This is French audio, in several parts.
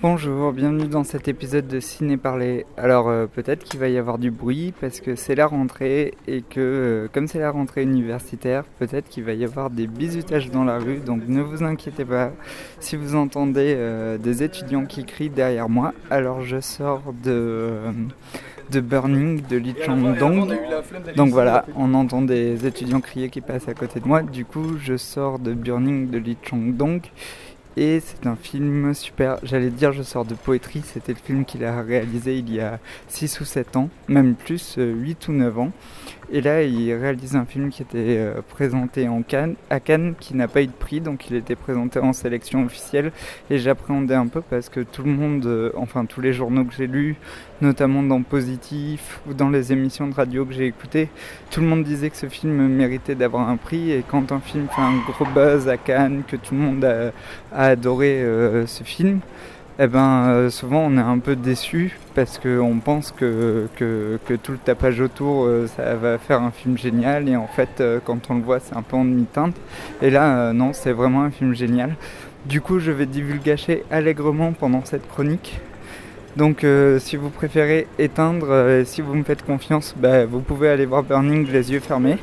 Bonjour, bienvenue dans cet épisode de Ciné Parler. Alors euh, peut-être qu'il va y avoir du bruit parce que c'est la rentrée et que euh, comme c'est la rentrée universitaire, peut-être qu'il va y avoir des bisutages dans la rue. Donc ne vous inquiétez pas si vous entendez euh, des étudiants qui crient derrière moi. Alors je sors de, de Burning de Lee Chang Dong. Donc voilà, on entend des étudiants crier qui passent à côté de moi. Du coup je sors de Burning de Lee Chang Dong et c'est un film super. J'allais dire Je sors de poétrie, c'était le film qu'il a réalisé il y a 6 ou 7 ans, même plus, 8 euh, ou 9 ans. Et là, il réalise un film qui était euh, présenté en Cannes, à Cannes, qui n'a pas eu de prix, donc il était présenté en sélection officielle. Et j'appréhendais un peu parce que tout le monde, euh, enfin tous les journaux que j'ai lus, notamment dans Positif ou dans les émissions de radio que j'ai écoutées, tout le monde disait que ce film méritait d'avoir un prix. Et quand un film fait un gros buzz à Cannes, que tout le monde a, adoré euh, ce film, eh ben, euh, souvent on est un peu déçu parce qu'on pense que, tout le tapage autour euh, ça va faire un film génial et en fait euh, quand on le voit c'est un peu en demi-teinte et là non c'est vraiment un film génial. Du coup je vais divulgacher allègrement pendant cette chronique. Donc si vous préférez éteindre, si vous me faites confiance, bah, vous pouvez aller voir Burning les yeux fermés.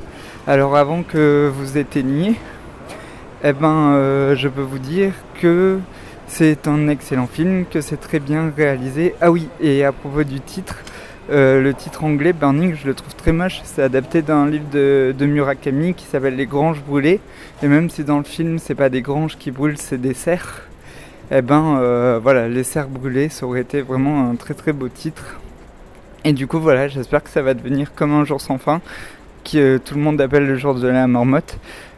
Alors avant que vous éteigniez, eh ben, je peux vous dire que c'est un excellent film, que c'est très bien réalisé. Ah oui, et à propos du titre, euh, le titre anglais, Burning, je le trouve très moche. C'est adapté d'un livre de, Murakami qui s'appelle Les Granges brûlées. Et même si dans le film, c'est pas des granges qui brûlent, c'est des serres. Eh ben euh, voilà, Les serres brûlées, ça aurait été vraiment un très très beau titre. Et du coup, voilà, j'espère que ça va devenir comme un jour sans fin, que tout le monde appelle le jour de la marmotte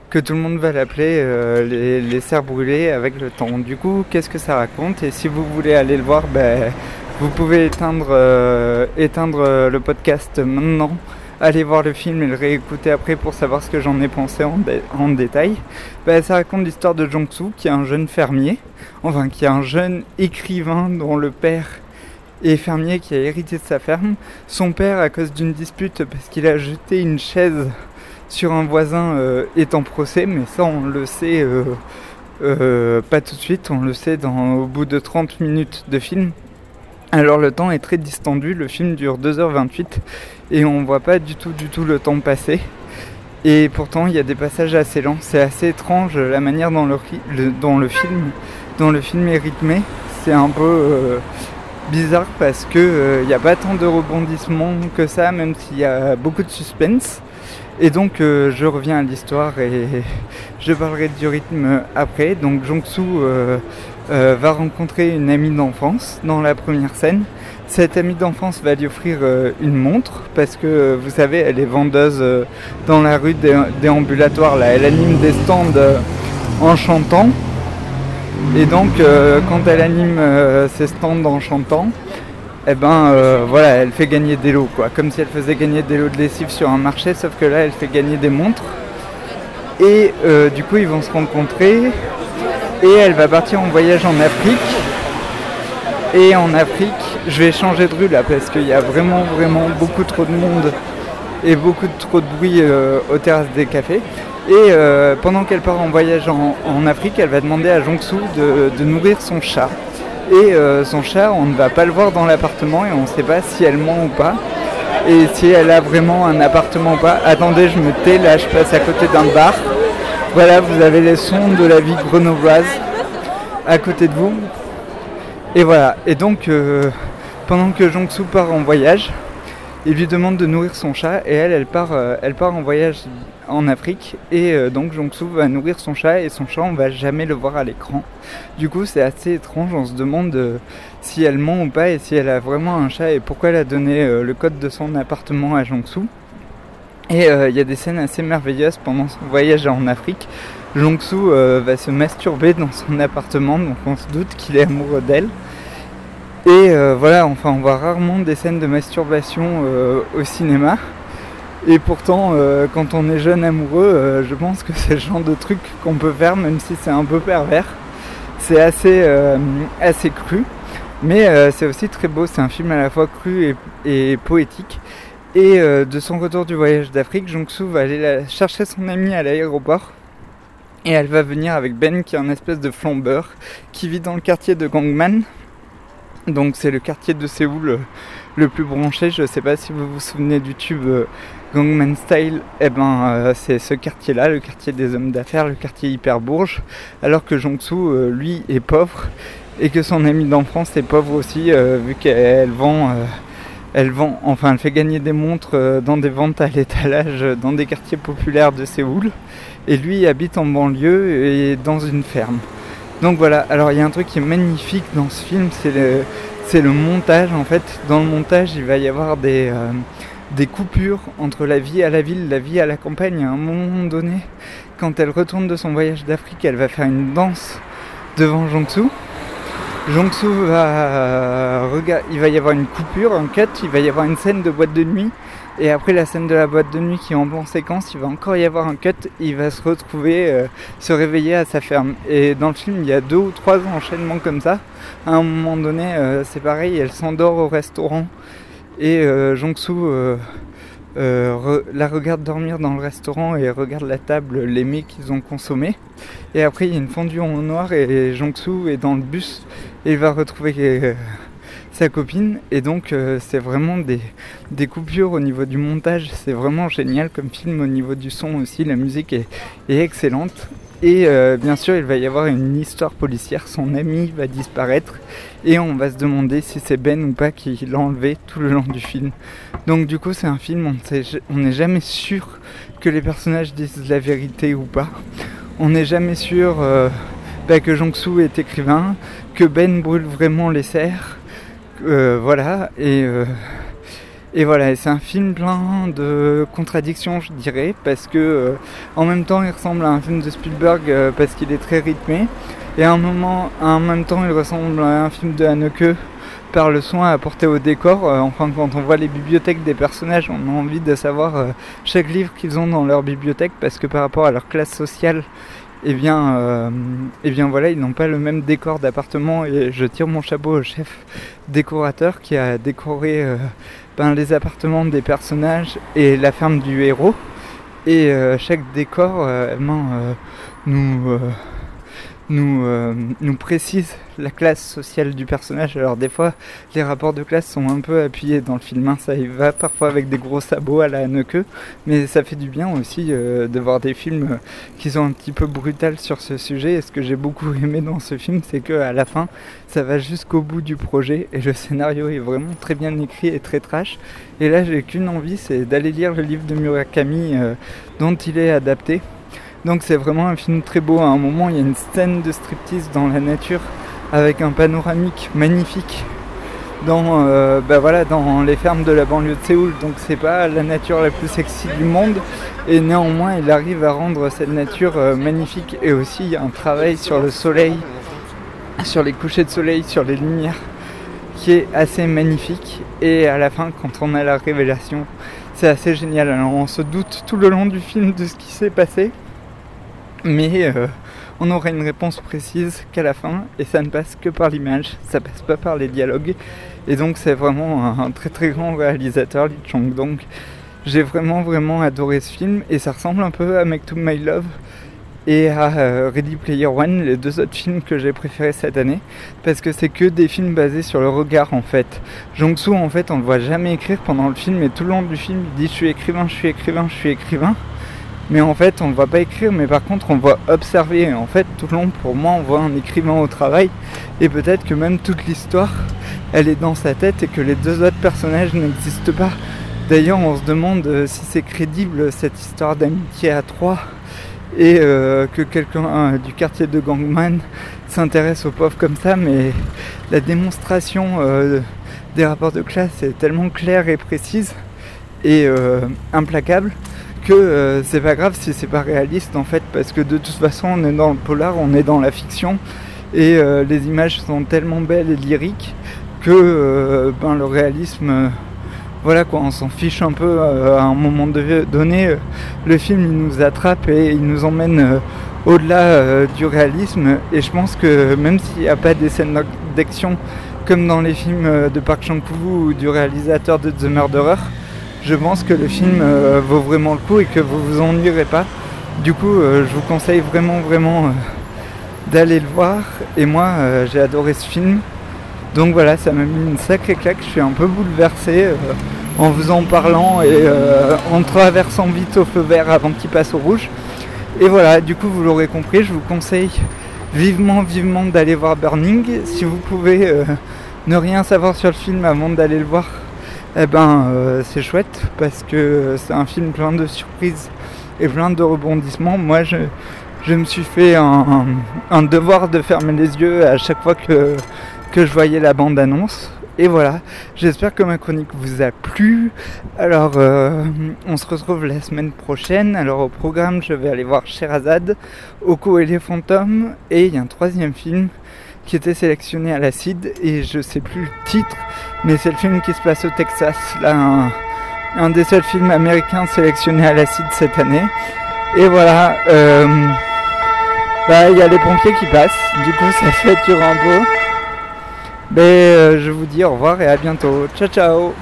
que tout le monde va l'appeler euh, les, les, serres brûlées avec le temps. Du coup, qu'est-ce que ça raconte Et si vous voulez aller le voir, ben, vous pouvez éteindre, euh, euh, le podcast maintenant, aller voir le film et le réécouter après pour savoir ce que j'en ai pensé en, détail. Ben, ça raconte l'histoire de Jong-soo, qui est un jeune fermier, enfin qui est un jeune écrivain dont le père est fermier qui a hérité de sa ferme. Son père, à cause d'une dispute, parce qu'il a jeté une chaise sur un voisin euh, est en procès, mais ça on le sait euh, euh, pas tout de suite, on le sait au bout de 30 minutes de film. Alors le temps est très distendu, le film dure 2h28 et on voit pas du tout du tout le temps passer. Et pourtant il y a des passages assez lents, c'est assez étrange la manière dont le, film est rythmé. C'est un peu bizarre parce que il n'y a pas tant de rebondissements que ça, même s'il y a beaucoup de suspense. Et donc euh, je reviens à l'histoire et je parlerai du rythme après. Donc Jong-soo euh, euh, va rencontrer une amie d'enfance dans la première scène. Cette amie d'enfance va lui offrir une montre parce que vous savez elle est vendeuse dans la rue déambulatoire là. Elle anime des stands en chantant. Et donc quand elle anime ses stands en chantant, eh ben euh, voilà, elle fait gagner des lots quoi, comme si elle faisait gagner des lots de lessive sur un marché, sauf que là elle fait gagner des montres. Et euh, du coup ils vont se rencontrer et elle va partir en voyage en Afrique. Et en Afrique, je vais changer de rue là parce qu'il y a vraiment vraiment beaucoup trop de monde et beaucoup trop de bruit euh, aux terrasses des cafés. Et pendant qu'elle part en voyage en, Afrique, elle va demander à Jong-soo de nourrir son chat. Et euh, son chat, on ne va pas le voir dans l'appartement et on ne sait pas si elle ment ou pas. Et si elle a vraiment un appartement ou pas. Attendez, je me tais, là je passe à côté d'un bar. Voilà, vous avez les sons de la vie grenobloise à côté de vous. Et voilà, et donc euh, pendant que Jong-soo part en voyage, il lui demande de nourrir son chat et elle, euh, part en voyage en Afrique et euh, donc Jong-soo va nourrir son chat et son chat on va jamais le voir à l'écran. Du coup c'est assez étrange, on se demande euh, si elle ment ou pas et si elle a vraiment un chat et pourquoi elle a donné le code de son appartement à Jong-soo. Et il y a des scènes assez merveilleuses pendant son voyage en Afrique. Jong-soo va se masturber dans son appartement donc on se doute qu'il est amoureux d'elle. Et euh, voilà, enfin on voit rarement des scènes de masturbation euh, au cinéma. Et pourtant, euh, quand on est jeune amoureux, je pense que c'est le genre de truc qu'on peut faire, même si c'est un peu pervers. C'est assez, assez cru, mais c'est aussi très beau. C'est un film à la fois cru et, poétique. Et de son retour du voyage d'Afrique, Jong-soo va aller chercher son ami à l'aéroport. Et elle va venir avec Ben, qui est un espèce de flambeur, qui vit dans le quartier de Gangman, Donc c'est le quartier de Séoul le plus branché. Je ne sais pas si vous vous souvenez du tube Gangman Style. Eh ben c'est ce quartier-là, le quartier des hommes d'affaires, le quartier hyper bourge. Alors que Jong-soo, lui, est pauvre et que son amie d'enfance est pauvre aussi, vu qu'elle vend elle vend, enfin, elle fait gagner des montres euh, dans des ventes à l'étalage euh, dans des quartiers populaires de Séoul. Et lui habite en banlieue et dans une ferme. Donc voilà, alors il y a un truc qui est magnifique dans ce film, c'est le, le montage. En fait, dans le montage, il va y avoir des, euh, des coupures entre la vie à la ville, la vie à la campagne. À un moment donné, quand elle retourne de son voyage d'Afrique, elle va faire une danse devant Jongsu. Jongsu va il va y avoir une coupure, un cut, il va y avoir une scène de boîte de nuit et après la scène de la boîte de nuit qui est en plan séquence, il va encore y avoir un cut, il va se retrouver, euh, se réveiller à sa ferme. Et dans le film, il y a deux ou trois enchaînements comme ça. À un moment donné, euh, c'est pareil, elle s'endort au restaurant et euh, Jongsu euh, la regarde dormir dans le restaurant et regarde la table, les mets qu'ils ont consommés. Et après, il y a une fondue en noir et Jongsu est dans le bus et il va retrouver euh, sa copine. Et donc, euh, c'est vraiment des, coupures au niveau du montage. C'est vraiment génial comme film au niveau du son aussi. La musique est, excellente. Et bien sûr, il va y avoir une histoire policière. Son ami va disparaître et on va se demander si c'est Ben ou pas qui l'a enlevé tout le long du film. Donc du coup c'est un film, on n'est jamais sûr que les personnages disent la vérité ou pas. On n'est jamais sûr euh, bah, que Jong-soo est écrivain, que Ben brûle vraiment les serres. Euh, voilà, et, euh, et voilà, c'est un film plein de contradictions, je dirais, parce que en même temps, il ressemble à un film de Spielberg parce qu'il est très rythmé, et un moment, en même temps, il ressemble à un film de Haneke par le soin apporté au décor. Euh, enfin, quand on voit les bibliothèques des personnages, on a envie de savoir euh, chaque livre qu'ils ont dans leur bibliothèque parce que par rapport à leur classe sociale, eh bien, euh, eh bien voilà, ils n'ont pas le même décor d'appartement. Et je tire mon chapeau au chef décorateur qui a décoré ben, les appartements des personnages et la ferme du héros. Et chaque décor ben, nous nous, euh, nous précise la classe sociale du personnage. Alors des fois, les rapports de classe sont un peu appuyés dans le film. Hein. Ça y va parfois avec des gros sabots à la Haneke, mais ça fait du bien aussi euh, de voir des films qui sont un petit peu brutales sur ce sujet. Et ce que j'ai beaucoup aimé dans ce film, c'est que à la fin, ça va jusqu'au bout du projet et le scénario est vraiment très bien écrit et très trash. Et là, j'ai qu'une envie, c'est d'aller lire le livre de Murakami euh, dont il est adapté. Donc c'est vraiment un film très beau. À un moment, il y a une scène de striptease dans la nature avec un panoramique magnifique dans, euh, bah voilà, dans les fermes de la banlieue de Séoul. Donc c'est pas la nature la plus sexy du monde. Et néanmoins, il arrive à rendre cette nature euh, magnifique. Et aussi, il y a un travail sur le soleil, sur les couchers de soleil, sur les lumières qui est assez magnifique. Et à la fin, quand on a la révélation, c'est assez génial. Alors on se doute tout le long du film de ce qui s'est passé mais euh, on aura une réponse précise qu'à la fin et ça ne passe que par l'image, ça passe pas par les dialogues et donc c'est vraiment un, très très grand réalisateur Lee Chong donc j'ai vraiment vraiment adoré ce film et ça ressemble un peu à Make to My Love et à euh, Ready Player One, les deux autres films que j'ai préférés cette année, parce que c'est que des films basés sur le regard en fait. Jong-soo en fait on le voit jamais écrire pendant le film et tout le long du film il dit je suis écrivain, je suis écrivain, je suis écrivain. Mais en fait, on ne voit pas écrire, mais par contre, on voit observer. en fait, tout le long, pour moi, on voit un écrivain au travail. Et peut-être que même toute l'histoire, elle est dans sa tête et que les deux autres personnages n'existent pas. D'ailleurs, on se demande euh, si c'est crédible cette histoire d'amitié à trois et euh, que quelqu'un du quartier de Gangman s'intéresse aux pauvres comme ça. Mais la démonstration euh, des rapports de classe est tellement claire et précise et implacable euh, c'est pas grave si c'est pas réaliste en fait parce que de toute façon on est dans le polar, on est dans la fiction et euh, les images sont tellement belles et lyriques que euh, ben, le réalisme voilà quoi on s'en fiche un peu à un moment donné le film il nous attrape et il nous emmène au-delà du réalisme et je pense que même s'il n'y a pas des scènes d'action comme dans les films de Park Chan-wook ou du réalisateur de The Murderer je pense que le film euh, vaut vraiment le coup et que vous vous ennuierez pas. Du coup, euh, je vous conseille vraiment, vraiment euh, d'aller le voir. Et moi, j'ai adoré ce film. Donc voilà, ça m'a mis une sacrée claque, je suis un peu bouleversé en vous en parlant et en traversant vite au feu vert avant qu'il passe au rouge. Et voilà, du coup vous l'aurez compris, je vous conseille vivement, vivement d'aller voir Burning. Si vous pouvez ne rien savoir sur le film avant d'aller le voir, eh ben c'est chouette parce que c'est un film plein de surprises et plein de rebondissements. Moi je, je me suis fait un, un devoir de fermer les yeux à chaque fois que que je voyais la bande annonce. Et voilà, j'espère que ma chronique vous a plu. Alors, euh, on se retrouve la semaine prochaine. Alors, au programme, je vais aller voir Sherazade, Oko et les fantômes. Et il y a un troisième film qui était sélectionné à l'acide. Et je sais plus le titre, mais c'est le film qui se passe au Texas. Là, un, des seuls films américains sélectionnés à l'acide cette année. Et voilà, euh, bah, il y a les pompiers qui passent. Du coup, ça fait du Rambo. Mais euh, je vous dis au revoir et à bientôt. Ciao ciao